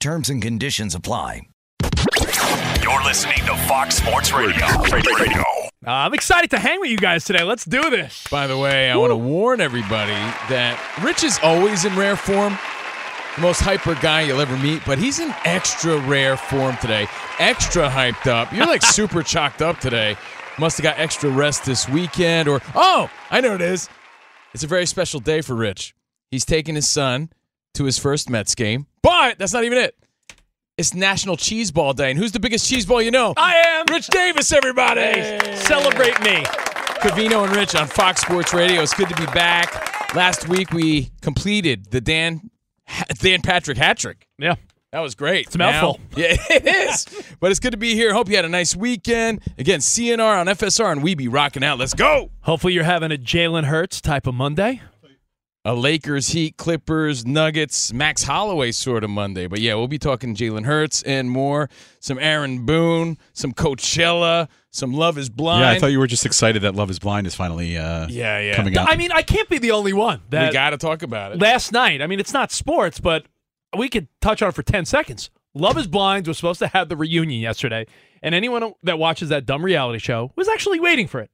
Terms and conditions apply. You're listening to Fox Sports Radio. Radio. Uh, I'm excited to hang with you guys today. Let's do this. By the way, I want to warn everybody that Rich is always in rare form. The most hyper guy you'll ever meet, but he's in extra rare form today. Extra hyped up. You're like super chalked up today. Must have got extra rest this weekend, or oh, I know it is. It's a very special day for Rich. He's taking his son to his first Mets game, but that's not even it. It's National Cheese Ball Day, and who's the biggest cheese ball you know? I am. Rich Davis, everybody. Celebrate me. Covino and Rich on Fox Sports Radio. It's good to be back. Last week we completed the Dan Dan Patrick hat trick. Yeah. That was great. It's a mouthful. Now- yeah, it is. but it's good to be here. Hope you had a nice weekend. Again, CNR on FSR and we be rocking out. Let's go. Hopefully, you're having a Jalen Hurts type of Monday. A Lakers, Heat, Clippers, Nuggets, Max Holloway sort of Monday. But yeah, we'll be talking Jalen Hurts and more. Some Aaron Boone, some Coachella, some Love is Blind. Yeah, I thought you were just excited that Love Is Blind is finally uh, Yeah, yeah. coming out. I mean, I can't be the only one. That we got to talk about it. last night. I mean, it's not sports, but we could touch on it for 10 seconds. Love is Blind was supposed to have the reunion yesterday, and anyone that watches that dumb reality show was actually waiting for it.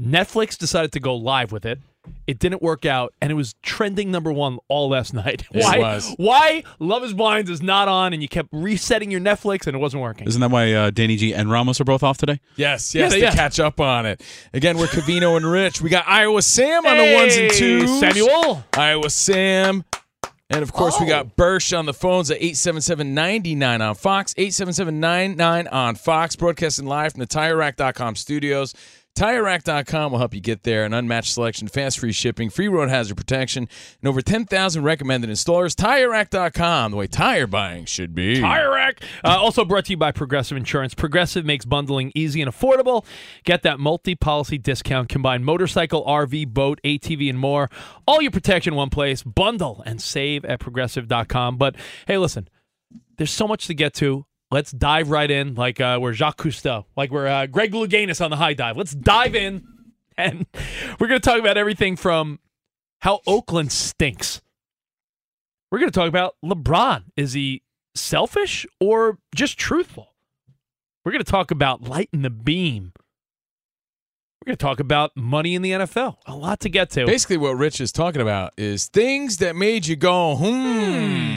Netflix decided to go live with it. It didn't work out, and it was trending number one all last night. It why? was. Why Love is Blind is not on, and you kept resetting your Netflix, and it wasn't working. Isn't that why uh, Danny G and Ramos are both off today? Yes, yes, Yeah, to yeah. catch up on it. Again, we're Covino and Rich. We got Iowa Sam on the ones and twos. Samuel. Iowa Sam. And of course, we got Bursch on the phones at 877-99 on Fox, 877-99 on Fox, broadcasting live from the TireRack.com studios. TireRack.com will help you get there. An unmatched selection, fast free shipping, free road hazard protection, and over 10,000 recommended installers. TireRack.com, the way tire buying should be. Tire Rack. Uh, also brought to you by Progressive Insurance. Progressive makes bundling easy and affordable. Get that multi policy discount. Combine motorcycle, RV, boat, ATV, and more. All your protection in one place. Bundle and save at progressive.com. But hey, listen, there's so much to get to. Let's dive right in, like uh, we're Jacques Cousteau, like we're uh, Greg Louganis on the high dive. Let's dive in, and we're going to talk about everything from how Oakland stinks. We're going to talk about LeBron. Is he selfish or just truthful? We're going to talk about lighting the beam. We're going to talk about money in the NFL. A lot to get to. Basically, what Rich is talking about is things that made you go, hmm.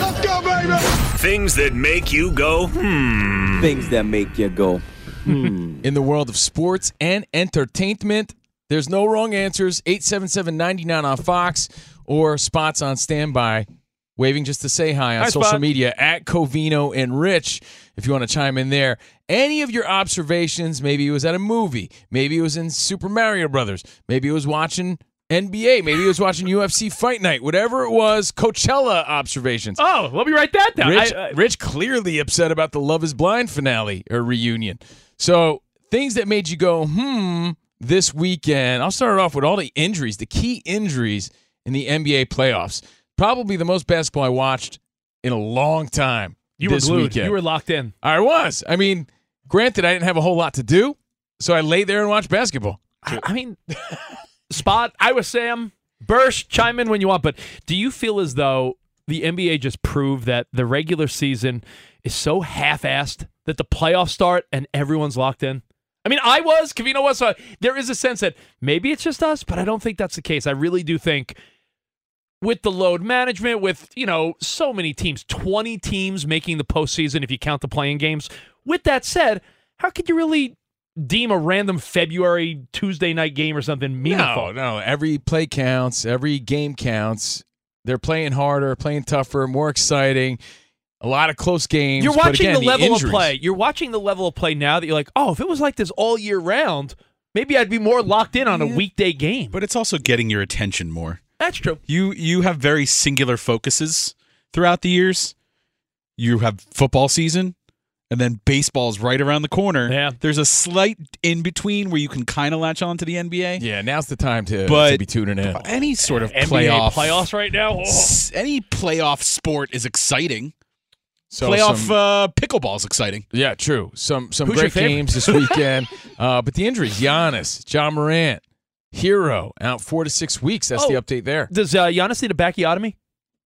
Let's go, baby. Things that make you go, hmm. Things that make you go, hmm. In the world of sports and entertainment, there's no wrong answers. 877-99 on Fox or spots on standby. Waving just to say hi on Hi, social Spot. media at Covino and Rich if you want to chime in there. Any of your observations, maybe it was at a movie, maybe it was in Super Mario Brothers, maybe it was watching NBA, maybe it was watching UFC Fight Night, whatever it was, Coachella observations. oh, let me write that down. Rich, I- I- Rich clearly upset about the Love Is Blind finale or reunion. So things that made you go, hmm, this weekend. I'll start off with all the injuries, the key injuries in the NBA playoffs. Probably the most basketball I watched in a long time. You were glued. weekend. You were locked in. I was. I mean, granted, I didn't have a whole lot to do, so I lay there and watched basketball. I, I mean, Spot, I was Sam, Bursch, chime in when you want, but do you feel as though the NBA just proved that the regular season is so half-assed that the playoffs start and everyone's locked in? I mean, I was, Covino was, so there is a sense that maybe it's just us, but I don't think that's the case. I really do think with the load management, with, you know, so many teams, 20 teams making the postseason if you count the playing games. With that said, how could you really deem a random February Tuesday night game or something meaningful? No, no. Every play counts. Every game counts. They're playing harder, playing tougher, more exciting. A lot of close games. You're watching again, the level injuries. of play. You're watching the level of play now that you're like, oh, if it was like this all year round, maybe I'd be more locked in on a weekday game. But it's also getting your attention more. That's true. You you have very singular focuses throughout the years. You have football season, and then baseball's right around the corner. Yeah. There's a slight in between where you can kind of latch on to the NBA. Yeah, now's the time to, But- to be tuning in. Any sort of NBA playoff playoffs right now. Oh. Any playoff sport is exciting. So playoff some- uh, pickleball is exciting. Yeah, true. Some some Who's great games this weekend. uh, but the injuries: Giannis, Ja Morant, Herro out four to six weeks. That's the Oh. update there. Does uh, Giannis need a backiotomy?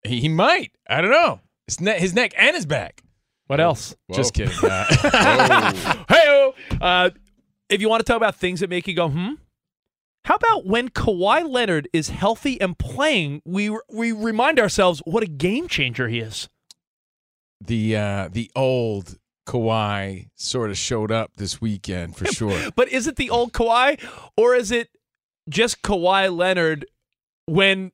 He, he might. I don't know. His neck, his neck, and his back. What else? Just kidding. Uh, hey, uh, if you want to talk about things that make you go, hmm. How about when Kawhi Leonard is healthy and playing? We we remind ourselves what a game changer he is. the uh, the old Kawhi sort of showed up this weekend for sure. But is it the old Kawhi, or is it just Kawhi Leonard when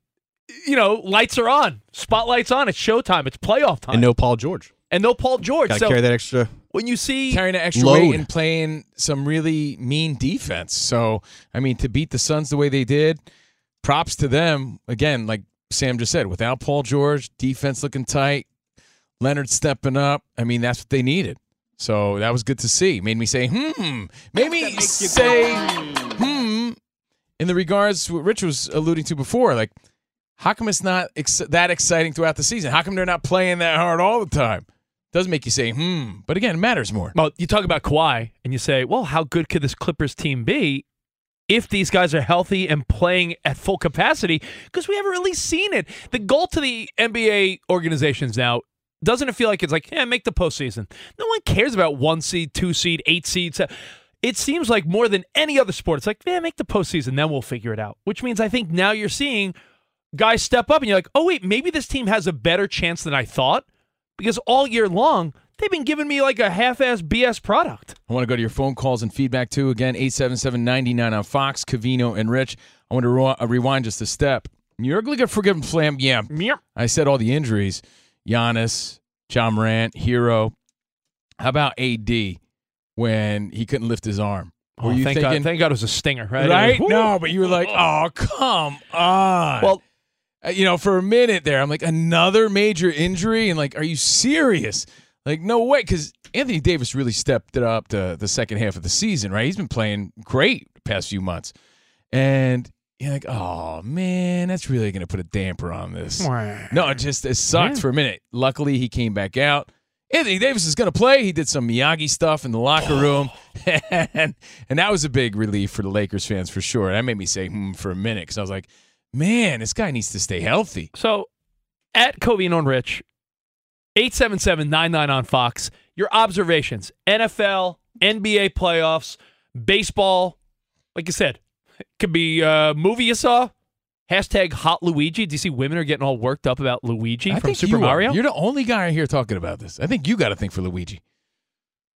you know lights are on, spotlights on, it's showtime, it's playoff time, And no Paul George. And no Paul George. Got to So carry that extra. when you see Carrying an extra Load. weight and playing some really mean defense. So I mean, to beat the Suns the way they did, props to them. Again, like Sam just said, without Paul George, defense looking tight, Leonard stepping up. I mean, that's what they needed. So that was good to see. Made me say, hmm. Made me say, hmm. In the regards to what Rich was alluding to before, like, how come it's not ex- that exciting throughout the season? How come they're not playing that hard all the time? Does make you say, hmm. But again, it matters more. Well, you talk about Kawhi and you say, well, how good could this Clippers team be if these guys are healthy and playing at full capacity? Because we haven't really seen it. The goal to the NBA organizations now doesn't it feel like it's like, yeah, make the postseason. No one cares about one seed, two seed, eight seeds. It seems like more than any other sport, it's like, yeah, make the postseason, then we'll figure it out. Which means I think now you're seeing guys step up and you're like, oh, wait, maybe this team has a better chance than I thought. Because all year long, they've been giving me like a half-ass BS product. I want to go to your phone calls and feedback too. Again, 877-99 on Fox, Covino, and Rich. I want to re- uh, rewind just a step. You're going to forgive Flam. Yeah, I said all the injuries. Giannis, Ja Morant, Herro. How about AD when he couldn't lift his arm? Oh, you thank thinking, God, thank God it was a stinger, right? right? No, but you were like, oh, come on. Well, you know, for a minute there, I'm like, another major injury? And like, are you serious? Like, no way. Because Anthony Davis really stepped it up to the second half of the season, right? He's been playing great the past few months. And you're like, oh, man, that's really going to put a damper on this. No, it just it sucked Yeah. for a minute. Luckily, he came back out. Anthony Davis is going to play. He did some Miyagi stuff in the locker room, and and that was a big relief for the Lakers fans for sure. That made me say hmm for a minute because I was like, man, this guy needs to stay healthy. So at Covino and Rich, 877-99 on Fox, your observations, NFL, NBA playoffs, baseball, like you said, it could be a movie you saw. Hashtag hot Luigi. Do you see women are getting all worked up about Luigi I from Super you are. Mario? You're the only guy here talking about this. I think you got to think for Luigi.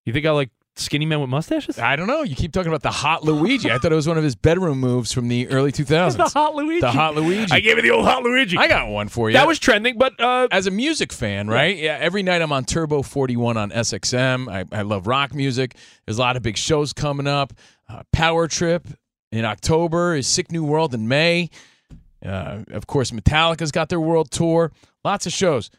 You think I like skinny men with mustaches? I don't know. You keep talking about the hot Luigi. I thought it was one of his bedroom moves from the early 2000s. the hot Luigi. The hot Luigi. I gave you the old hot Luigi. I got one for you. that was trending, but uh, as a music fan, right? Yeah, every night I'm on Turbo 41 on SXM. I, I love rock music. There's a lot of big shows coming up. Uh, Power Trip in October is Sick New World in May. Uh, of course, Metallica's got their world tour. Lots of shows.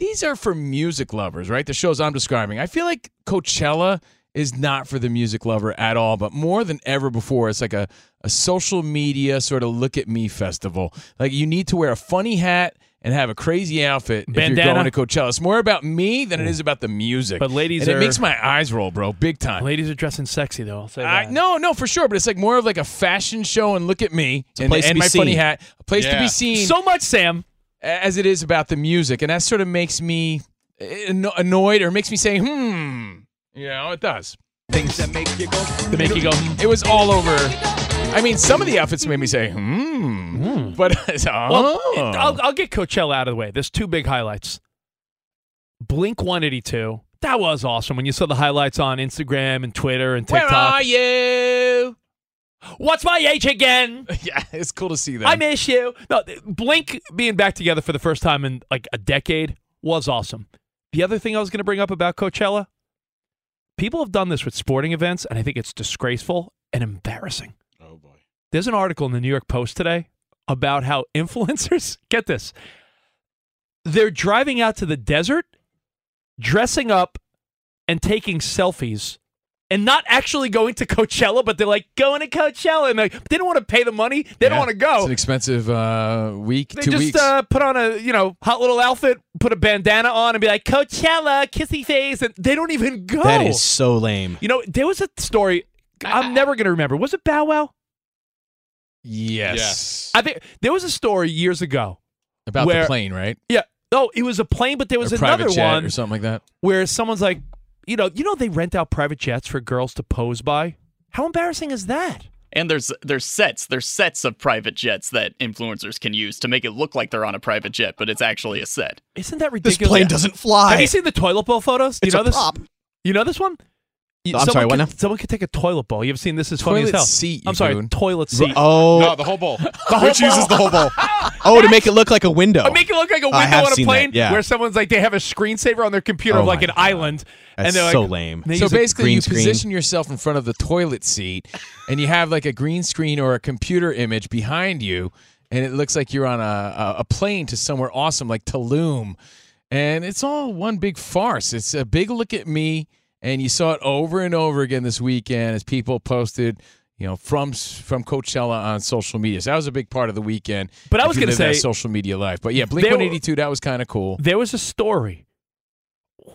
These are for music lovers, right? The shows I'm describing. I feel like Coachella is not for the music lover at all, but more than ever before, it's like a, a social media sort of look at me festival. Like you need to wear a funny hat and have a crazy outfit if you're going to Coachella. It's more about me than it is about the music. But ladies and are- it makes my eyes roll, bro, big time. Ladies are dressing sexy though. I'll say I, that. no, no, for sure. But it's like more of like a fashion show and look at me and, place to and my funny hat, a place to be seen So much, Sam. as it is about the music, and that sort of makes me annoyed or makes me say, "Hmm," you know, it does. Things that make you go. To make you go. "Hmm." It was all over. I mean, some of the outfits made me say, "Hmm," but Well, oh. I'll, I'll get Coachella out of the way. There's two big highlights. Blink 182. That was awesome when you saw the highlights on Instagram and Twitter and TikTok. where TikTok. are you? What's my age again? Yeah, it's cool to see that. I miss you. No, Blink being back together for the first time in like a decade was awesome. The other thing I was going to bring up about Coachella, people have done this with sporting events, and I think it's disgraceful and embarrassing. Oh boy. There's an article in the New York Post today about how influencers get this. They're driving out to the desert, dressing up, and taking selfies, and not actually going to Coachella, but they're like going to Coachella, and like, they don't want to pay the money. They don't want to go. It's an expensive uh, week, They two just weeks. uh, put on a you know hot little outfit, put a bandana on, and be like Coachella, kissy face, and they don't even go. That is so lame. You know, there was a story I'm never gonna remember. Was it Bow Wow? yes. Yes. I think there was a story years ago. About Where- the plane, right? Yeah. No, it was a plane, but there was Or another one or something like that. where someone's like, you know, you know, they rent out private jets for girls to pose by. How embarrassing is that? And there's there's sets there's sets of private jets that influencers can use to make it look like they're on a private jet, but it's actually a set. Isn't that ridiculous? This plane doesn't fly. Have you seen the toilet bowl photos? Do It's you know a this? prop. You know this one? You- I'm sorry, someone what could, now? Someone could take a toilet bowl. You've seen this? Is funny as Toilet hell. seat, you I'm sorry, goon. toilet seat. Oh, No, the whole bowl. Rich uses the whole bowl. Oh, to oh, make it look like a window. I make it look like a window have on a seen plane that, yeah. where someone's like they have a screensaver on their computer of Oh like my an island, That's and they're like, so lame. they So use a basically, green you screen. position yourself in front of the toilet seat, and you have like a green screen or a computer image behind you, and it looks like you're on a, a, a plane to somewhere awesome like Tulum, and it's all one big farce. It's a big look at me, and you saw it over and over again this weekend as people posted. You know, from from Coachella on social media. So that was a big part of the weekend. But I was gonna say- social media life. But yeah, Blink 182, that was kind of cool. there was a story.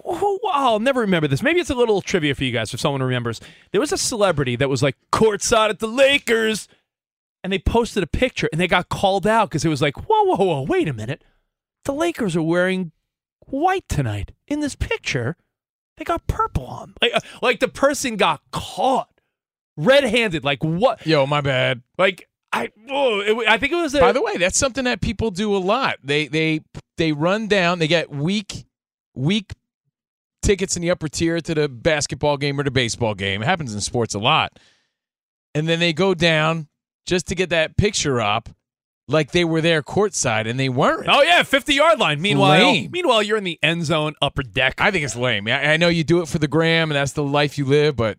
Oh, I'll never remember this. Maybe it's a little trivia for you guys if someone remembers. There was a celebrity that was like courtside at the Lakers, and they posted a picture and they got called out because it was like, whoa, whoa, whoa, wait a minute. The Lakers are wearing white tonight. In this picture, they got purple on. Like, uh, like the person got caught red handed. Like, what? Yo, my bad. Like, I, oh, it, I think it was a. By the way, that's something that people do a lot. They they they run down. They get weak weak tickets in the upper tier to the basketball game or the baseball game. It happens in sports a lot. And then they go down just to get that picture up, like they were there courtside, and they weren't. Oh yeah, fifty yard line. Meanwhile, Lame. meanwhile, you're in the end zone, upper deck. I think it's lame. I, I know you do it for the gram, and that's the life you live, but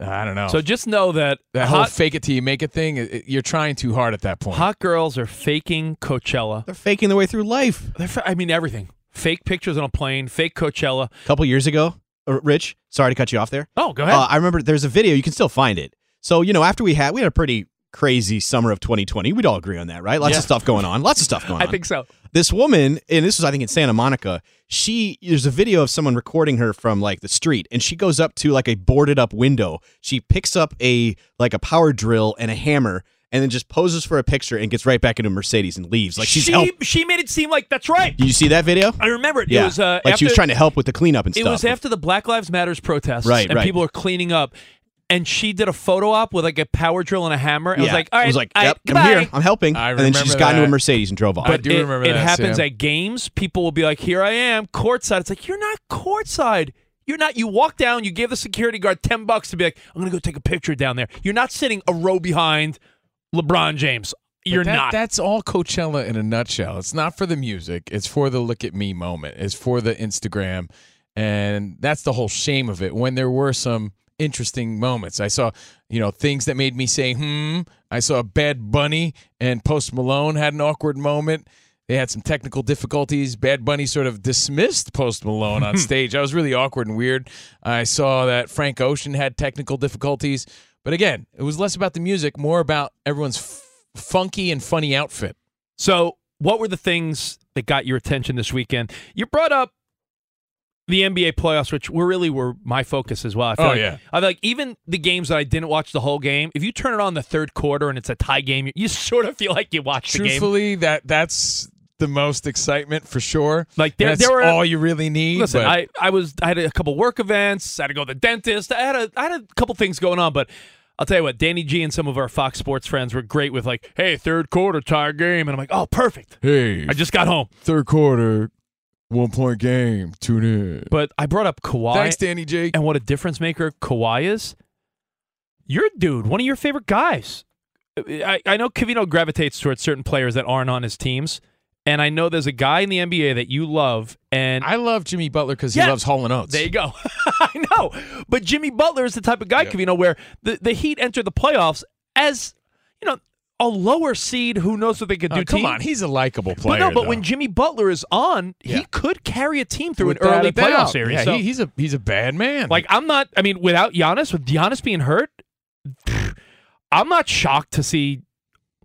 I don't know. So just know that, that whole hot, fake it till you make it thing, it- it- you're trying too hard at that point. hot girls are faking Coachella. They're faking their way through life. They're fa- I mean everything. Fake pictures on a plane. Fake Coachella. A couple years ago, uh, Rich, sorry to cut you off there. Oh, go ahead. Uh, I remember there's a video. You can still find it. So you know, after we had we had a pretty crazy summer of 2020. We'd all agree on that, right? Lots Yeah. of stuff going on. Lots of stuff going on. I think so. this woman, and this was I think in Santa Monica. She there's a video of someone recording her from like the street, and she goes up to like a boarded up window. She picks up a like a power drill and a hammer, and then just poses for a picture and gets right back into Mercedes and leaves. Like she's she help. she made it seem like that's right. Did you see that video? I remember it. yeah, It was uh, like after, she was trying to help with the cleanup and It stuff. was after the Black Lives Matters protests, Right, and right. people are cleaning up. And she did a photo op with like a power drill and a hammer. And yeah. was like, all right, I was like, all right, yep, I'm here, I'm helping. I and then she just remember got into a. Mercedes and drove off. I do it, remember it that, happens Sam. at games. People will be like, "Here I am, courtside." It's like you're not courtside. You're not. You walk down. You gave the security guard ten bucks to be like, "I'm gonna go take a picture down there." You're not sitting a row behind LeBron James. You're that- not. That's all Coachella in a nutshell. It's not for the music. It's for the look at me moment. It's for the Instagram, and that's the whole shame of it. When there were some interesting moments, I saw, you know, things that made me say, "Hmm." I saw Bad Bunny and Post Malone had an awkward moment. They had some technical difficulties. Bad Bunny sort of dismissed Post Malone on stage. I was really awkward and weird. I saw that Frank Ocean had technical difficulties. But again, it was less about the music, more about everyone's f- funky and funny outfit. so what were the things that got your attention this weekend? You brought up the NBA playoffs, which were really were my focus as well. I feel Oh, like, yeah. I feel like even the games that I didn't watch the whole game, if you turn it on the third quarter and it's a tie game, you sort of feel like you watched the game. Truthfully, that that's the most excitement for sure. Like, there- that's there were- all you really need. Listen, but I, I was I had a couple work events. I had to go to the dentist. I had a I had a couple things going on, but I'll tell you what, Danny G and some of our Fox Sports friends were great with like, hey, third quarter tie game, and I'm like, oh, perfect. hey, I just got home, third quarter, one point game. Tune in. but I brought up Kawhi Thanks, Danny G. and what a difference maker Kawhi is. You're a dude, one of your favorite guys. I, I know Covino gravitates towards certain players that aren't on his teams, and I know there's a guy in the NBA that you love, and I love Jimmy Butler because he Yeah. loves Hall and Oates. There you go. I know. But Jimmy Butler is the type of guy, Yeah. Covino, where the, the Heat enter the playoffs as, you know, a lower seed who knows what they could Oh, do. come team. on, he's a likable But player. no, but though. when Jimmy Butler is on, Yeah. he could carry a team through Without an early a doubt. playoff series. Yeah, So, he, he's a he's a bad man. like, I'm not, I mean, without Giannis, with Giannis being hurt, I'm not shocked to see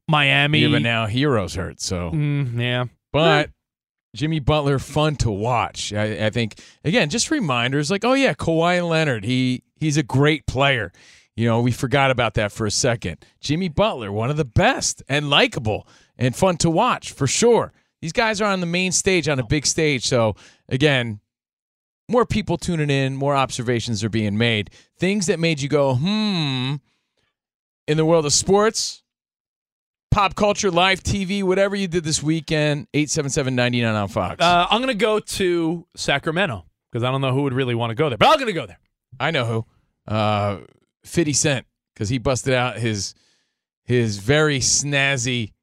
Miami. yeah, but now Herro's hurt. So, Mm, yeah. but Jimmy Butler, fun to watch. I, I think again, just reminders like, oh yeah, Kawhi Leonard. He he's a great player. You know, we forgot about that for a second. Jimmy Butler, one of the best and likable and fun to watch for sure. These guys are on the main stage, on a big stage. So again, more people tuning in, more observations are being made. Things that made you go, hmm, in the world of sports, pop culture, live TV, whatever you did this weekend, 877-99 on Fox. Uh, I'm going to go to Sacramento because I don't know who would really want to go there, but I'm going to go there. I know who. Uh, 50 Cent, because he busted out his his very snazzy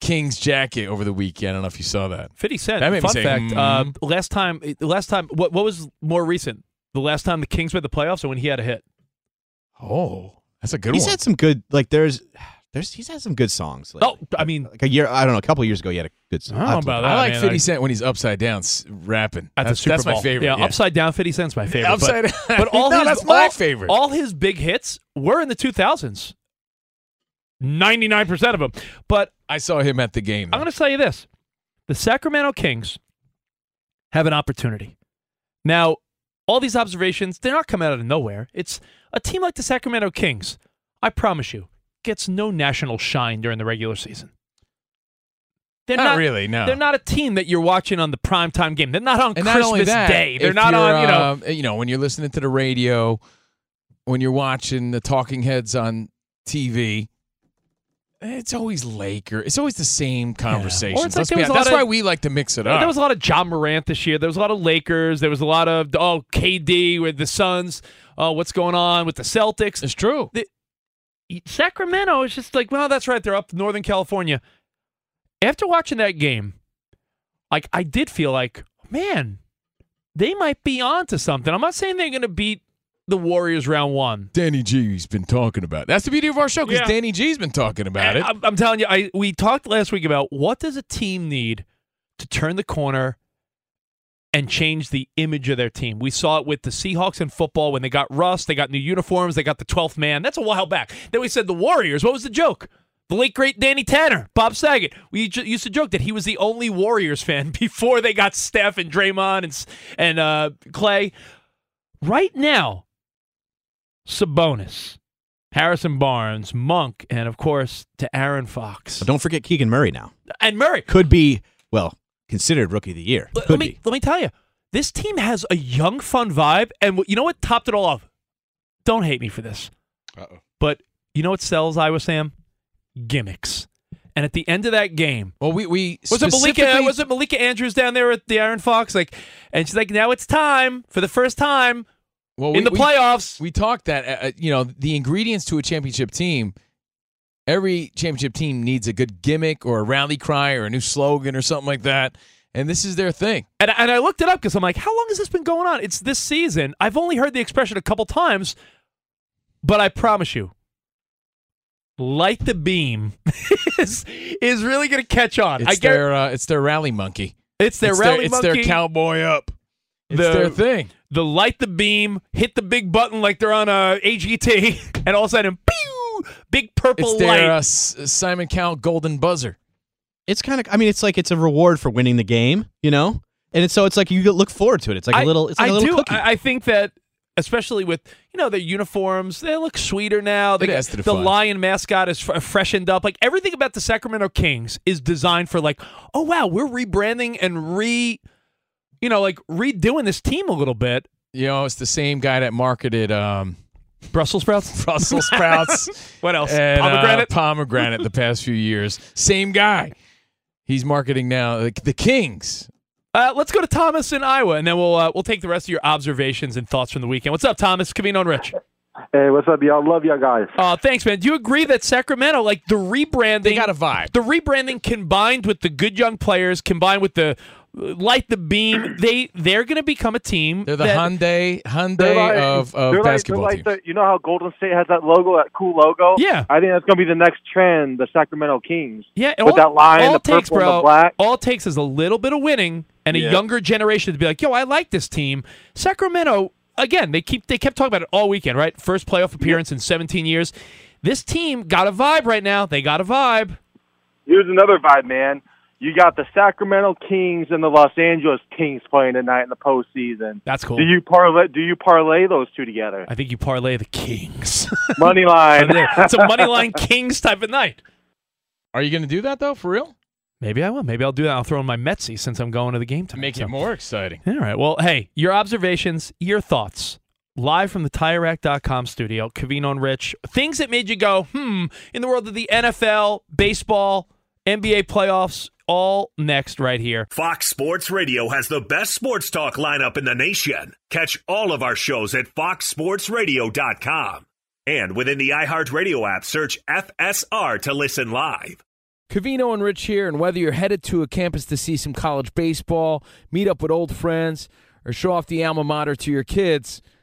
King's jacket over the weekend. I don't know if you saw that. 50 Cent. That made me fun say, fact. Uh, mm. last time, last time, what what was more recent? The last time the Kings made the playoffs, or when he had a hit? Oh, that's a good He's one. had some good like there's there's he's had some good songs. Like, Oh, I mean, like a year I don't know, a couple years ago he had a good song. I don't know about that. I like man, 50 I- Cent when he's upside down rapping. at the that's, Super that's Bowl. my favorite. Yeah, yeah. upside down. 50 Cent's my favorite. Upside but, down. but all No, his that's my all- favorite. All his big hits were in the 2000s. 99 percent of them. But I saw him at the game. I'm going to tell you this: the Sacramento Kings have an opportunity. Now, all these observations, they're not coming out of nowhere. It's a team like the Sacramento Kings, I promise you, gets no national shine during the regular season. They're Not not, really, no. They're not a team that you're watching on the primetime game. They're not on and Christmas only that, Day. They're not on, you know. uh, you know, when you're listening to the radio, when you're watching the talking heads on TV, it's always Laker. It's always the same conversation. It's like Let's there be was a honest. That's lot why we like to mix it up. There was a lot of Ja Morant this year. There was a lot of Lakers. There was a lot of oh KD with the Suns. Oh, what's going on with the Celtics? it's true. Sacramento is just like, well, that's right. They're up Northern California. After watching that game, like I did feel like, man, they might be on to something. I'm not saying they're going to beat the Warriors round one. Danny G's been talking about. That's the beauty of our show because Yeah. Danny G's been talking about it. I'm, I'm telling you, I we talked last week about what does a team need to turn the corner and change the image of their team. We saw it with the Seahawks in football when they got Russ, they got new uniforms, they got the 12th man. That's a while back. Then we said the Warriors. What was the joke? The late great Danny Tanner, Bob Saget. We used to joke that he was the only Warriors fan before they got Steph and Draymond and and uh, Clay. Right now, Sabonis, Harrison Barnes, Monk, and of course De'Aaron Fox But don't forget Keegan Murray now. and Murray. Could be well considered rookie of the year. Let, Could let me be. let me tell you, this team has a young, fun vibe, and what- you know what topped it all off? Don't hate me for this, Uh-oh. but you know what sells Iowa Sam? Gimmicks. And at the end of that game, Well, we we was it Malika? Was it Malika Andrews down there at the Iron Fox? Like, and she's like, "Now it's time for the first time well, in the we- playoffs." we talked that uh, uh, you know the ingredients to a championship team every championship team needs a good gimmick or a rally cry or a new slogan or something like that and this is their thing And, and I looked it up because I'm like, how long has this been going on? It's this season. I've only heard the expression a couple times, but I promise you, light the beam is, is really going to catch on. it's I get their uh, it's their rally monkey it's their it's rally their, it's their cowboy up it's The- their thing the light the beam, hit the big button like they're on a AGT, and all of a sudden, big purple it's light. uh, simon cowell golden buzzer it's kind of. I mean, it's like it's a reward for winning the game, you know. And it's, so it's like you look forward to it. It's like I- a little. It's like I a little do. cookie. I, I think that, especially with you know their uniforms, they look sweeter now. It The, adds to the the fun. lion mascot is f- freshened up. Like everything about the Sacramento Kings is designed for like, oh wow, we're rebranding and re, you know, like redoing this team a little bit. You know, it's the same guy that marketed um, Brussels sprouts. Brussels sprouts What else? and uh, Pomegranate. pomegranate the past few years. Same guy. He's marketing now the, the Kings. Uh, let's go to Thomas in Iowa, and then we'll uh, we'll take the rest of your observations and thoughts from the weekend. What's up, Thomas? Covino and Rich. Hey, what's up, y'all? Love y'all guys. Uh, thanks, man. Do you agree that Sacramento, like the rebranding, They got a vibe. the rebranding combined with the good young players, combined with the uh, light the beam, they they're going to become a team. They're the that, Hyundai Hyundai like- of, of they're like- basketball they're like the- you know how Golden State has that logo, that cool logo? Yeah. I think that's going to be the next trend, the Sacramento Kings. Yeah, With that line, all the it takes, purple and bro, the black. all it takes is a little bit of winning and a younger generation to be like, "Yo, I like this team." Sacramento, again, they keep they kept talking about it all weekend, right? First playoff appearance in 17 years. This team got a vibe right now. They got a vibe. Here's another vibe, man. You got the Sacramento Kings and the Los Angeles Kings playing tonight in the postseason. That's cool. Do you parlay? Do you parlay those two together? I think you parlay the Kings. Money line. it's a money line Kings type of night. Are you going to do that though, for real? Maybe I will. Maybe I'll do that. I'll throw in my Metsy since I'm going to the game tonight. make So- it more exciting. All right. Well, hey, your observations, your thoughts. Live from the TireRack.com studio, Covino and Rich. Things that made you go, hmm, in the world of the NFL, baseball, NBA playoffs, all next right here. Fox Sports Radio has the best sports talk lineup in the nation. Catch all of our shows at foxsportsradio.com. And within the iHeartRadio app, search FSR to listen live. Covino and Rich here, and whether you're headed to a campus to see some college baseball, meet up with old friends, or show off the alma mater to your kids,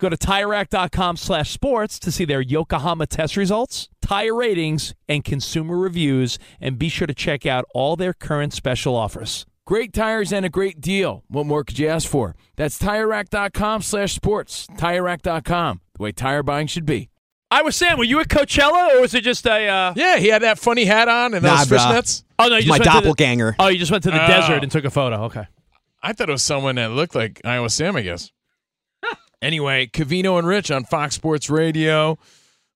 Go to TireRack.com slash sports to see their Yokohama test results, tire ratings, and consumer reviews, and be sure to check out all their current special offers. Great tires and a great deal. What more could you ask for? That's TireRack.com slash sports. TireRack.com, the way tire buying should be. I was Sam. Were you at Coachella or was it just a? Uh... Yeah, he had that funny hat on and Nah, those bruh. fishnets. Oh no, you It's just my went to the- doppelganger. oh, you just went to the Oh. desert and took a photo. Okay. I thought it was someone that looked like Iowa Sam, I guess. Anyway, Covino and Rich on Fox Sports Radio.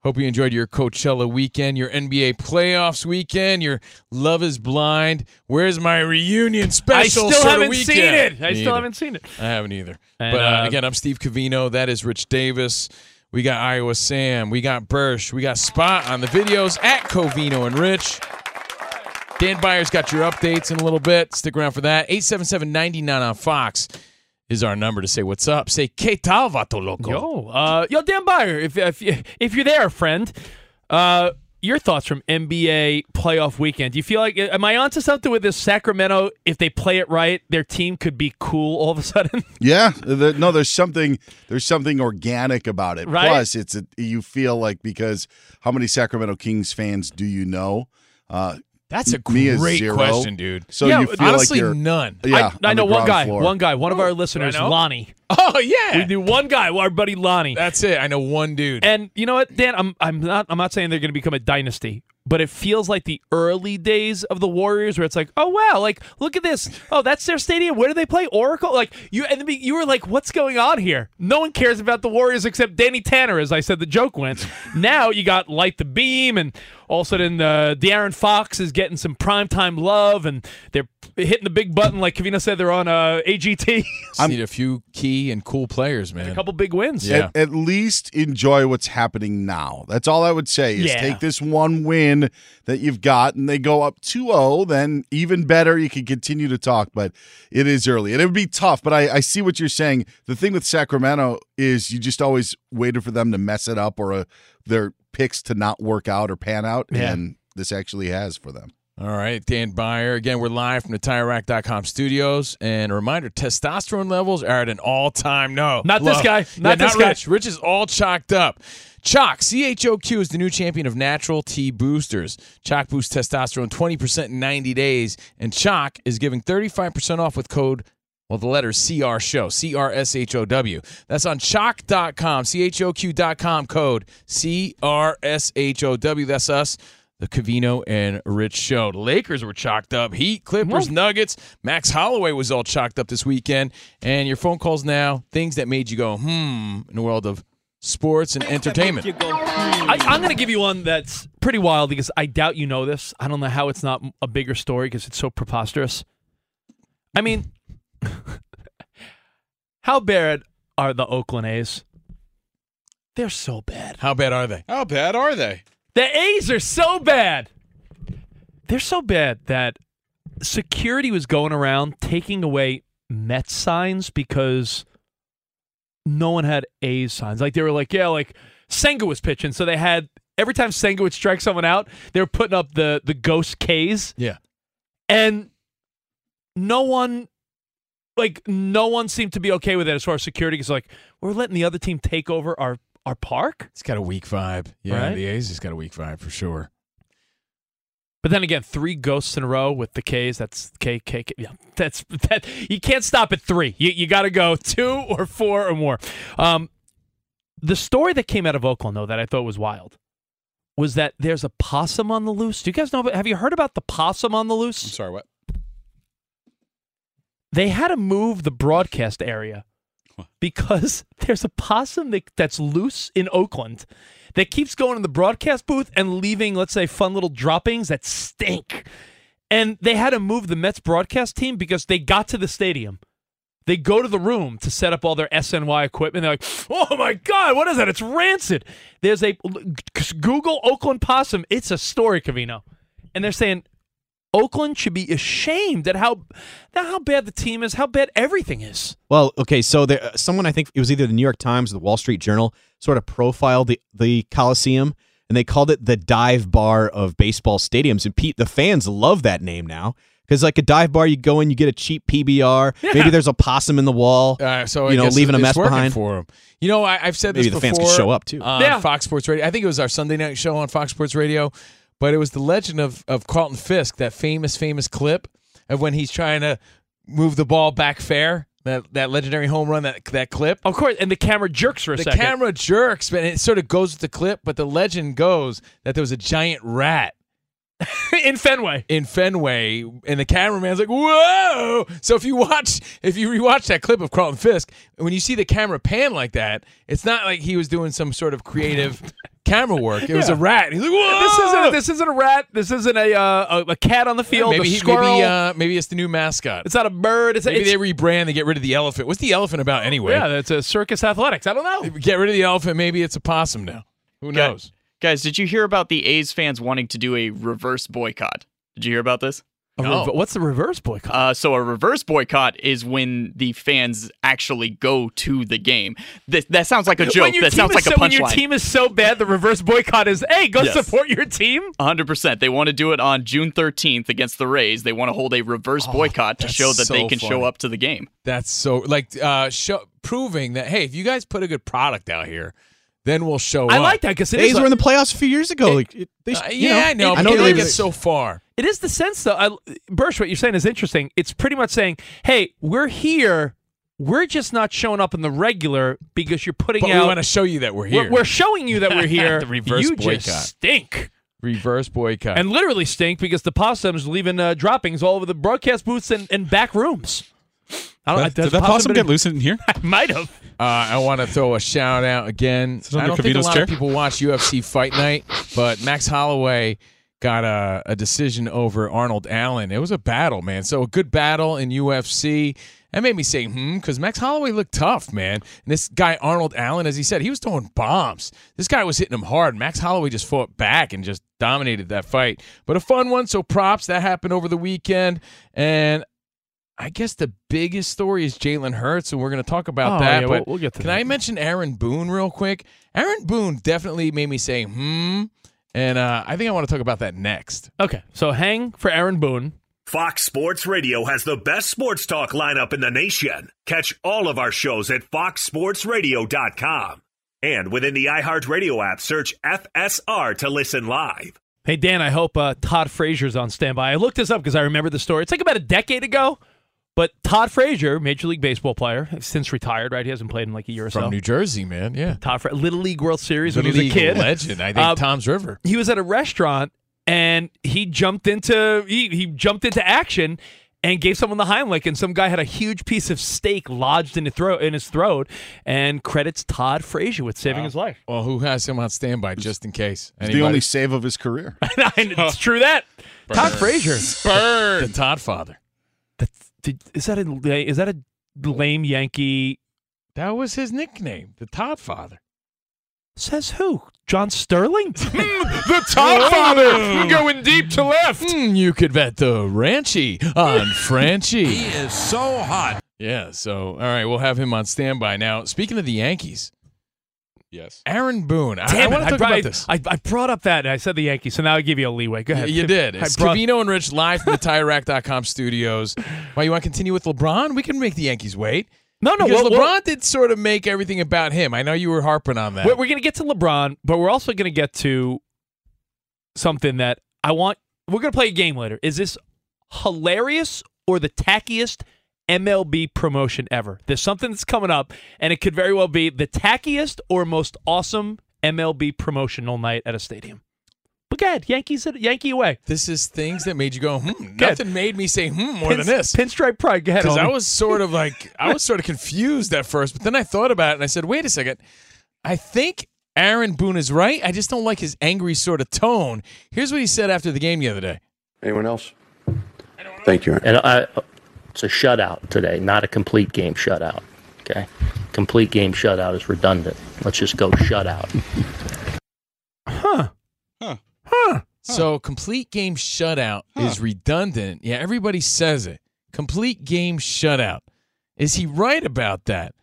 Hope you enjoyed your Coachella weekend, your NBA playoffs weekend, your Love is Blind. Where's my reunion special? I still haven't seen it. I Me still either. haven't seen it. I haven't either. And, but uh, uh, again, I'm Steve Covino. That is Rich Davis. We got Iowa Sam. We got Bursch. We got Spot on the videos at Covino and Rich. Dan Beyer's got your updates in a little bit. Stick around for that. 877-99 on Fox is our number to say what's up. Say, que tal, vato loco? Yo, uh, yo, Dan Beyer, if if you- if you're there, friend, uh, your thoughts from NBA playoff weekend? Do you feel like am I onto something with this Sacramento? If they play it right, their team could be cool all of a sudden. Yeah, there, no, there's something there's something organic about it. Right. Plus, it's a, you feel like because how many Sacramento Kings fans do you know? Uh, That's a me great zero. question, dude. So Yeah, you feel Honestly, like you're none. yeah. I, I know one guy. floor. One guy. One of our listeners. Lonnie. Oh, yeah. We do one guy, our buddy Lonnie. That's it. I know one dude. And you know what, Dan? I'm I'm not I'm not saying they're going to become a dynasty, but it feels like the early days of the Warriors, where it's like, oh wow, like look at this. Oh, that's their stadium. Where do they play? Oracle. Like you and the, you were like, what's going on here? No one cares about the Warriors except Danny Tanner, as I said. The joke went. now you got light the beam, and all of a sudden, uh, De'Aaron Fox is getting some primetime love, and they're hitting the big button, like Covino said, they're on uh, AGT. I need a few key and cool players, man. a couple big wins. Yeah. At, at least enjoy what's happening now. That's all I would say is Yeah. take this one win that you've got and they go up 2-0, then even better you can continue to talk, but it is early. And it would be tough, but I, I see what you're saying. The thing with Sacramento is you just always waited for them to mess it up or uh their picks to not work out or pan out, Yeah. and this actually has for them. All right, Dan Beyer. Again, we're live from the TireRack.com studios. And a reminder, testosterone levels are at an all-time no. Not this Low. guy. Yeah, Not this guy. Rich. Rich is all chalked up. Choq, C-H-O-Q, is the new champion of natural T boosters. Choq boosts testosterone 20% in 90 days. And Choq is giving 35% off with code, well, the letters CR Show, C-R-S-H-O-W. That's on choq.com, C-H-O-Q.com, code C-R-S-H-O-W. That's us. The Covino and Rich show. The Lakers were chalked up. Heat, Clippers, Nuggets. Max Holloway was all chalked up this weekend. And your phone calls now, things that made you go, hmm, in the world of sports and entertainment. I, I'm going to give you one that's pretty wild because I doubt you know this. I don't know how it's not a bigger story because it's so preposterous. I mean, how bad are the Oakland A's? They're so bad. How bad are they? How bad are they? The A's are so bad. They're so bad that security was going around taking away Mets signs because no one had A's signs. Like they were like, yeah, like Senga was pitching, so they had every time Senga would strike someone out, they were putting up the the ghost K's, Yeah. and no one. Like no one seemed to be okay with it as far as security is like we're letting the other team take over our our park. It's got a weak vibe. Yeah, Right? the A's has got a weak vibe for sure. But then again, three ghosts in a row with the K's. That's K K K. Yeah, that's that. You can't stop at three. You you got to go two or four or more. Um, the story that came out of Oakland, though, that I thought was wild, was that there's a possum on the loose. Do you guys know? Have you heard about the possum on the loose? I'm loose? sorry, what? They had to move the broadcast area because there's a possum that, that's loose in Oakland that keeps going in the broadcast booth and leaving, let's say, fun little droppings that stink. And they had to move the Mets broadcast team because they got to the stadium. They go to the room to set up all their SNY equipment. They're like, "Oh my god, what is that? It's rancid." There's a Google Oakland possum. It's a story, Covino, and they're saying Oakland should be ashamed at how at how bad the team is, how bad everything is. Well, okay, so there, uh, someone I think it was either the New York Times or the Wall Street Journal sort of profiled the the Coliseum, and they called it the dive bar of baseball stadiums. And Pete, the fans love that name now because like a dive bar, you go in, you get a cheap PBR. Maybe there's a possum in the wall. Uh, so you know, leaving a mess behind. for them. You know, I, I've said this. Maybe this the fans before could show up, too. on Yeah. Fox Sports Radio. I think it was our Sunday night show on Fox Sports Radio, but it was the legend of of Carlton Fisk, that famous famous clip of when he's trying to move the ball back fair That that legendary home run, that that clip. Of course, and the camera jerks for a the second. camera jerks, but it sort of goes with the clip. But the legend goes that there was a giant rat in Fenway. in Fenway, and the cameraman's like, "Whoa!" So if you watch, if you rewatch that clip of Carlton Fisk, when you see the camera pan like that, it's not like he was doing some sort of creative camera work. It was a rat. He's like, "Whoa!" This isn't this isn't a rat. This isn't a uh, a, a cat on the field. maybe a he, maybe uh, maybe it's the new mascot. it's not a bird. It's, maybe it's they rebrand. They get rid of the elephant. What's the elephant about anyway? yeah, that's a circus athletics. I don't know. Get rid of the elephant. Maybe it's a possum now. Who knows? Guys, did you hear about the A's fans wanting to do a reverse boycott? Did you hear about this? A No. rev- what's the reverse boycott? Uh, so a reverse boycott is when the fans actually go to the game. That, that sounds like a joke. When your That team sounds is like a so, when your team is so bad, the reverse boycott is, hey, go Yes. support your team. 100%. They want to do it on June 13th against the Rays. They want to hold a reverse boycott to Oh, show that they so can show up to the game. That's so like uh show, proving that hey, if you guys put a good product out here, then we'll show up. I up. like that because it A's is were in the playoffs a few years ago. like, it, they, Uh, you yeah, I know. it- I know they they didn't get so far. It is the sense, though. I, Bursch, what you're saying is interesting. It's pretty much saying, hey, we're here. We're just not showing up in the regular because you're putting But we want to show you that we're here. we're, we're showing you that we're here. The reverse you boycott. just stink. reverse boycott. And literally stink because the possums leaving uh, droppings all over the broadcast booths and, and back rooms. I That- has did that possum possum get loose in here? I Might have. Uh, I want to throw a shout out again. I don't think a lot chair? of people watch UFC Fight Night, but Max Holloway got a, a decision over Arnold Allen. It was a battle, man. So a good battle in UFC. That made me say, hmm, because Max Holloway looked tough, man. And this guy, Arnold Allen, as he said, he was throwing bombs. This guy was hitting him hard. Max Holloway just fought back and just dominated that fight. But a fun one. So props. That happened over the weekend. And I guess the biggest story is Jalen Hurts, and we're going to talk about Oh, that. yeah, but we'll- we'll get to can that. I mention Aaron Boone real quick? Aaron Boone definitely made me say, hmm. And uh, I think I want to talk about that next. Okay, so hang for Aaron Boone. Fox Sports Radio has the best sports talk lineup in the nation. Catch all of our shows at foxsportsradio.com. And within the iHeartRadio app, search FSR to listen live. Hey, Dan, I hope uh, Todd Frazier's on standby. I looked this up because I remember the story. It's like about a decade ago. But Todd Frazier, Major League Baseball player, since retired, right? He hasn't played in like a year or From so. From New Jersey, man. Yeah. Todd Fra- Little League World Series Little when he was a kid. legend. I think Uh, Toms River. he was at a restaurant and he jumped into he, he jumped into action and gave someone the Heimlich, and some guy had a huge piece of steak lodged in his throat in his throat, and credits Todd Frazier with saving his life. Well, who has him on standby just in case? It's the only save of his career. And it's true that Todd Frazier. Bird. The Todd father. That's, did, is that a is that a lame Yankee? That was his nickname, the Todd father. Says who? John Sterling? the Todd father going deep to left. Hmm, you could bet the Ranchy on Franchi. he is so hot. Yeah, so all right, we'll have him on standby. Now, speaking of the Yankees, Yes. Aaron Boone. I, I Damn want it! to talk brought, about this. I, I brought up that and I said the Yankees, so now I give you a leeway. Go ahead. you did. I It's brought- Covino and Rich live from the TireRack.com studios. Why you want to continue with LeBron? We can make the Yankees wait. no, no. because we'll- LeBron we'll- did sort of make everything about him. I know you were harping on that. We're, we're going to get to LeBron, but we're also going to get to something that I want. We're going to play a game later. Is this hilarious or the tackiest MLB promotion ever? There's something that's coming up, and it could very well be the tackiest or most awesome MLB promotional night at a stadium. But go ahead, Yankees, Yankee away. this is things that made you go, hmm. Good. Nothing made me say, hmm, more Pin- than this. Pinstripe pride. Go ahead. Because I was sort of like, I was sort of confused at first, but then I thought about it and I said, wait a second. I think Aaron Boone is right. I just don't like his angry sort of tone. Here's what he said after the game the other day. Anyone else? Thank you. And I, it's a shutout today, not a complete game shutout. Okay, complete game shutout is redundant. Let's just go shutout. huh. Huh. Huh. So complete game shutout is redundant. Yeah, everybody says it. Complete game shutout. Is he right about that?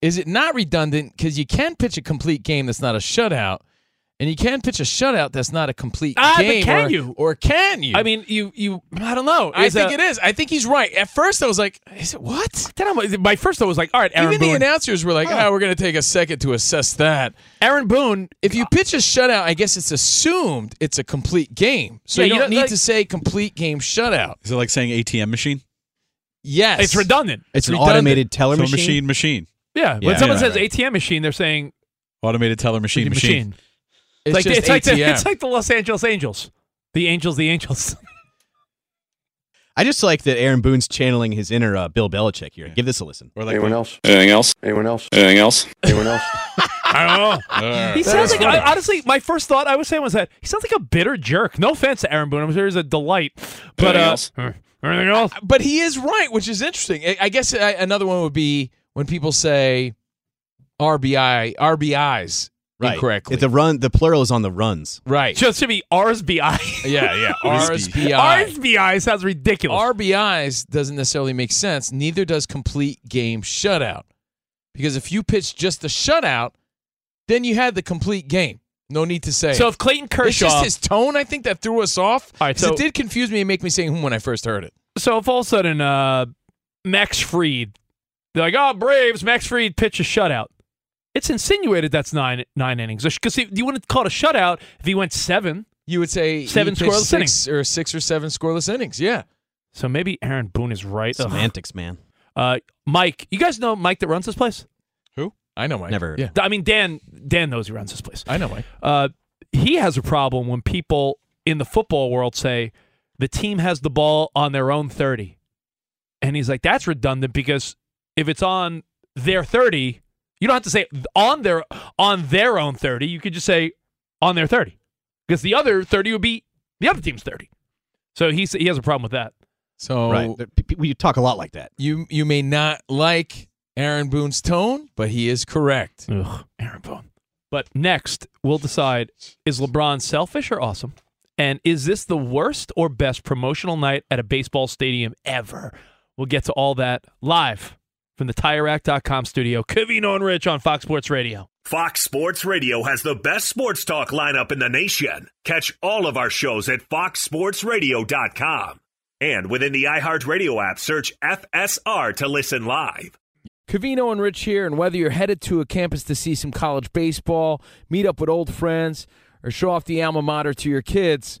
Is it not redundant? Because you can pitch a complete game that's not a shutout, and you can pitch a shutout that's not a complete Ah, but game. can or, you? Or can you? I mean, you, you. I don't know. I think a- it is. I think he's right. At first, I was like, "Is it what?" Then I'm, my first thought was like, all right, Aaron Even Boone. the announcers were like, "Oh, we're going to take a second to assess that." Aaron Boone. If you pitch a shutout, I guess it's assumed it's a complete game. So Yeah, you you don't know, need like- to say complete game shutout. Is it like saying ATM machine? Yes. It's redundant. It's, an redundant. automated teller So machine. machine, machine. Yeah. Yeah. when someone Yeah. says ATM machine, they're saying Automated teller machine, machine. It's like just it's like the, it's like the Los Angeles Angels. The Angels, the Angels. I just like that Aaron Boone's channeling his inner uh, Bill Belichick here. Give this a listen. Or like Anyone else? Anything else? Anyone else? Anything else? Anyone else? I don't know. Uh, He sounds like. I, honestly. My first thought I was saying was that he sounds like a bitter jerk. No offense to Aaron Boone, I'm sure he's a delight. But Anything uh, else? uh, anything else? but he is right, which is interesting. I, I guess I, another one would be when people say RBI, RBIs incorrectly. It- the run, the plural is on the runs. right. Just to be RSBI. yeah, yeah. RSBI. RSBI sounds ridiculous. RBIs doesn't necessarily make sense. Neither does complete game shutout. Because if you pitch just a shutout, then you had the complete game. No need to say. so if Clayton Kershaw, it's just his tone, I think, that threw us off. All right, 'Cause so- it did confuse me and make me say hmm when I first heard it. so if all of a sudden uh, Max Fried, they're like, oh Braves, Max Fried pitch a shutout. It's insinuated that's nine nine innings because you wouldn't call it a shutout if he went seven. You would say Seven scoreless six or six or seven scoreless innings. Yeah. So maybe Aaron Boone is right. Ugh. Semantics, man. Uh, Mike, you guys know Mike that runs this place? Who? I know Mike. Never heard. Yeah. I mean, Dan. Dan knows he runs this place. I know Mike. Uh, he has a problem when people in the football world say the team has the ball on their own 30. And he's like, that's redundant because if it's on their 30, you don't have to say on their on their own 30. You could just say on their 30 because the other 30 would be the other team's 30. So he's, he has a problem with that. So Right. The- p- p- We talk a lot like that. you you may not like Aaron Boone's tone, but he is correct. Ugh, Aaron Boone. But next, we'll decide is LeBron selfish or awesome? And is this the worst or best promotional night at a baseball stadium ever? We'll get to all that live from the TireRack.com studio. Covino and Rich on Fox Sports Radio. Fox Sports Radio has the best sports talk lineup in the nation. Catch all of our shows at foxsportsradio.com. And within the iHeartRadio app, search FSR to listen live. Covino and Rich here, and whether you're headed to a campus to see some college baseball, meet up with old friends, or show off the alma mater to your kids,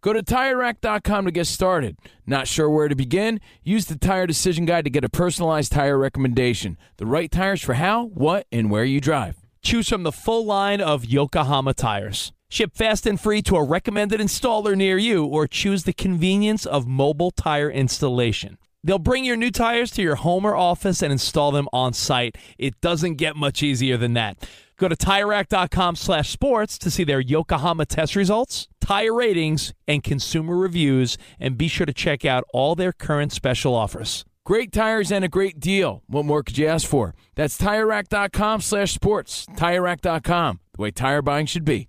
Go to TireRack.com to get started. Not sure where to begin? Use the Tire Decision Guide to get a personalized tire recommendation. The right tires for how, what, and where you drive. Choose from the full line of Yokohama tires. Ship fast and free to a recommended installer near you, or choose the convenience of mobile tire installation. They'll bring your new tires to your home or office and install them on site. It doesn't get much easier than that. Go to TireRack.com slash sports to see their Yokohama test results, tire ratings, and consumer reviews, and be sure to check out all their current special offers. Great tires and a great deal. What more could you ask for? That's TireRack.com slash sports. TireRack.com, the way tire buying should be.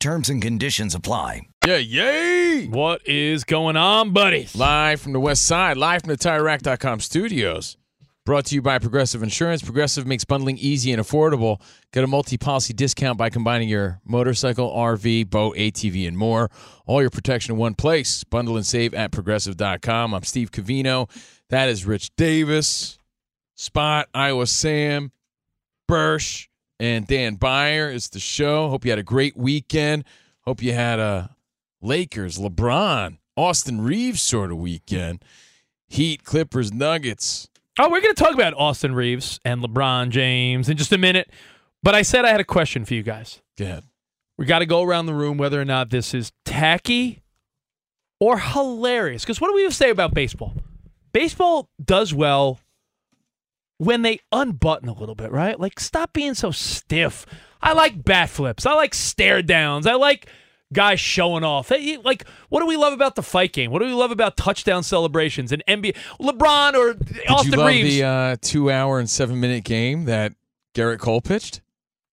Terms and conditions apply. Yeah, yay! What is going on, buddies? Live from the west side, live from the TireRack.com studios. Brought to you by Progressive Insurance. Progressive makes bundling easy and affordable. Get a multi policy discount by combining your motorcycle, RV, boat, ATV, and more. All your protection in one place. Bundle and save at progressive.com. I'm Steve Covino. That is Rich Davis, Spot, Iowa Sam, Bursch, and Dan Beyer is the show. Hope you had a great weekend. Hope you had a Lakers, LeBron, Austin Reaves sort of weekend. Heat, Clippers, Nuggets. Oh, we're going to talk about Austin Reaves and LeBron James in just a minute. But I said I had a question for you guys. Go ahead. We got to go around the room whether or not this is tacky or hilarious. Because what do we say about baseball? Baseball does well when they unbutton a little bit, right? Like, stop being so stiff. I like bat flips. I like stare downs. I like guys showing off. Hey, Like, what do we love about the fight game? What do we love about touchdown celebrations and NBA? LeBron or Did Austin you love Reaves? the uh, two hour and seven minute game that Gerrit Cole pitched?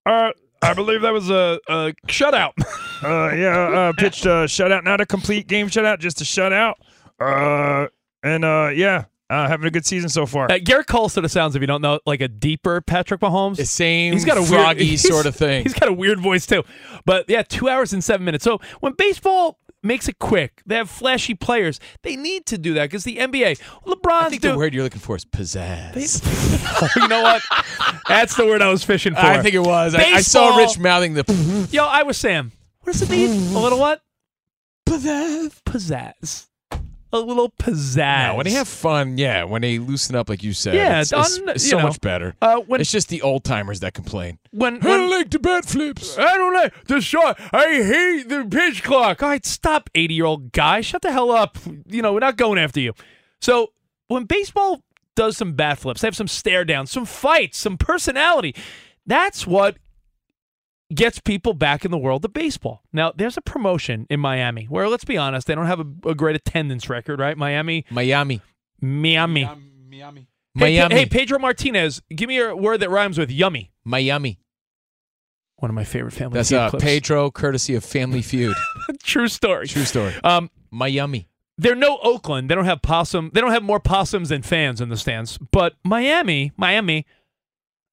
Uh, I believe that was a, a shutout. uh, yeah, uh, pitched a shutout, not a complete game shutout, just a shutout. Uh, and uh, yeah, uh, having a good season so far. Uh, Gerrit Cole sort of sounds, if you don't know, like a deeper Patrick Mahomes. The same He's got a froggy weird, sort of thing. He's got a weird voice too. But yeah, two hours and seven minutes. So when baseball makes it quick, they have flashy players. They need to do that because the NBA, LeBron's I think doing. the word you're looking for is pizzazz. you know what? That's the word I was fishing for. I think it was. I, I saw Rich mouthing the. Yo, I was Sam. What does it mean? A little what? Pizzazz. Pizzazz. A little pizzazz. No, when they have fun, yeah. When they loosen up, like you said, Yeah, it's, it's- it's you so know, much better. uh, when- it's just the old timers that complain. when, I when don't like the bat flips. I don't like the shot. I hate the pitch clock. All right, stop, 80 year old guy. Shut the hell up. You know, we're not going after you. So when baseball does some bat flips, they have some stare downs, some fights, some personality. That's what gets people back in the world of baseball. Now, there's a promotion in Miami where, let's be honest, they don't have a, a great attendance record, right? Miami. Miami. Miami. Miami. Hey, Miami. Pe- hey, Pedro Martinez, give me a word that rhymes with yummy. Miami. One of my favorite family That's Feud uh, clips. Pedro, courtesy of Family Feud. True story. True story. Um, Miami. they're no Oakland. They don't have possum. They don't have more possums than fans in the stands. But Miami, Miami,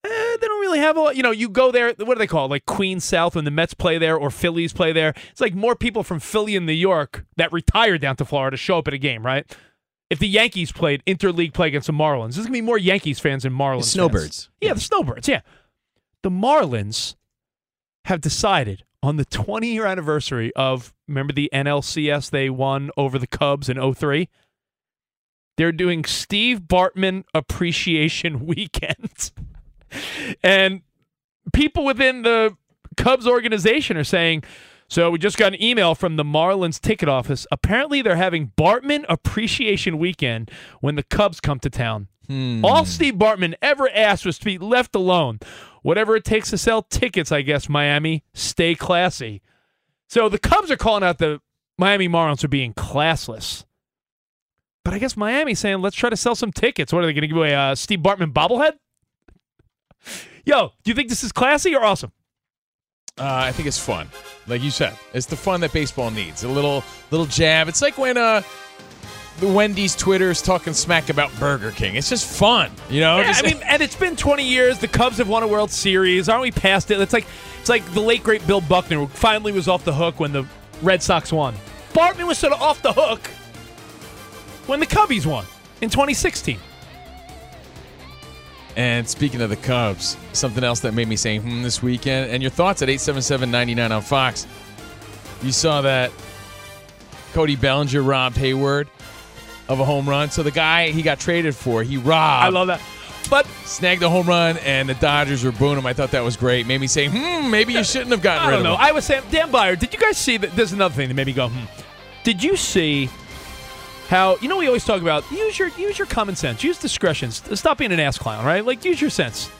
eh, they don't really have a lot. You know, you go there. What do they call it? Like Queens South when the Mets play there or Phillies play there. It's like more people from Philly and New York that retire down to Florida show up at a game, right? If the Yankees played interleague play against the Marlins, there's gonna be more Yankees fans than Marlins. fans. Snowbirds. Yeah, the Snowbirds. Yeah, the Marlins have decided on the 20 year anniversary of remember the NLCS they won over the Cubs in 03? They're doing Steve Bartman Appreciation Weekend. And people within the Cubs organization are saying, so we just got an email from the Marlins ticket office. Apparently, they're having Bartman Appreciation Weekend when the Cubs come to town. Hmm. All Steve Bartman ever asked was to be left alone. Whatever it takes to sell tickets, I guess, Miami, stay classy. So the Cubs are calling out the Miami Marlins for being classless. But I guess Miami's saying, let's try to sell some tickets. What are they going to give away? A Steve Bartman bobblehead? Yo, do you think this is classy or awesome? Uh, I think it's fun. Like you said, it's the fun that baseball needs. A little little jab. It's like when uh, the Wendy's Twitter is talking smack about Burger King. It's just fun, you know. Yeah, Just- I mean, and it's been 20 years. The Cubs have won a World Series. Aren't we past it? It's like it's like the late great Bill Buckner finally was off the hook when the Red Sox won. Bartman was sort of off the hook when the Cubbies won in 2016. And speaking of the Cubs, something else that made me say hmm this weekend, and your thoughts at 877-99 on Fox. You saw that Cody Bellinger robbed Heyward of a home run. So the guy he got traded for, he robbed. I love that. But snagged a home run, and the Dodgers were booing him. I thought that was great. Made me say, hmm, maybe you shouldn't have gotten I rid don't of know. him. I was saying, Dan Beyer, did you guys see that? There's another thing that made me go, hmm. Did you see how you know we always talk about use your use your common sense, use discretion, stop being an ass clown, right? Like use your sense.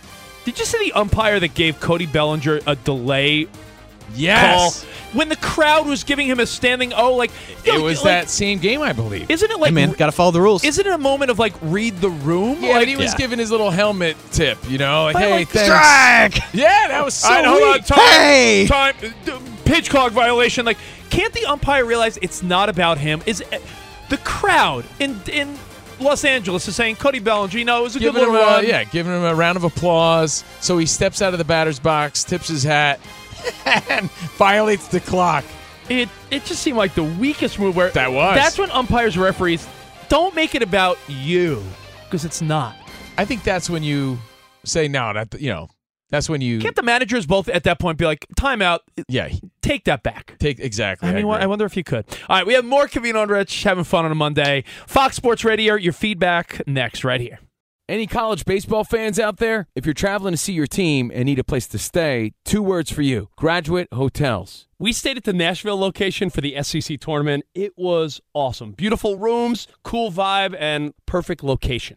Did you see the umpire that gave Cody Bellinger a delay Yes. call when the crowd was giving him a standing O? Like yo, it was like, that same game, I believe. Isn't it like hey man, gotta follow the rules. Isn't it a moment of like read the room? Yeah, like, and he was giving his little helmet tip, you know, like, But, hey, like, thanks. Yeah, that was so All right, hold on. Time, Hey! time. Pitch clock violation. Like, can't the umpire realize it's not about him? Is uh, the crowd in in Los Angeles is saying Cody Bellinger, you know, it was a Giving good him little a, run. yeah, giving him a round of applause. So he steps out of the batter's box, tips his hat, and violates the clock. It it just seemed like the weakest move. Where That was. That's when umpires, referees, don't make it about you because it's not. I think that's when you say no. That you know, that's when you Can't the managers both at that point be like, timeout? yeah Take that back. take exactly. I mean, agree. I wonder if you could. All right, we have more Covino and Rich having fun on a Monday. Fox Sports Radio, your feedback next, right here. Any college baseball fans out there? If you're traveling to see your team and need a place to stay, two words for you Graduate Hotels. We stayed at the Nashville location for the SEC tournament. It was awesome. Beautiful rooms, cool vibe, and perfect location.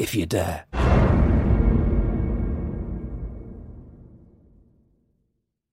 if you dare.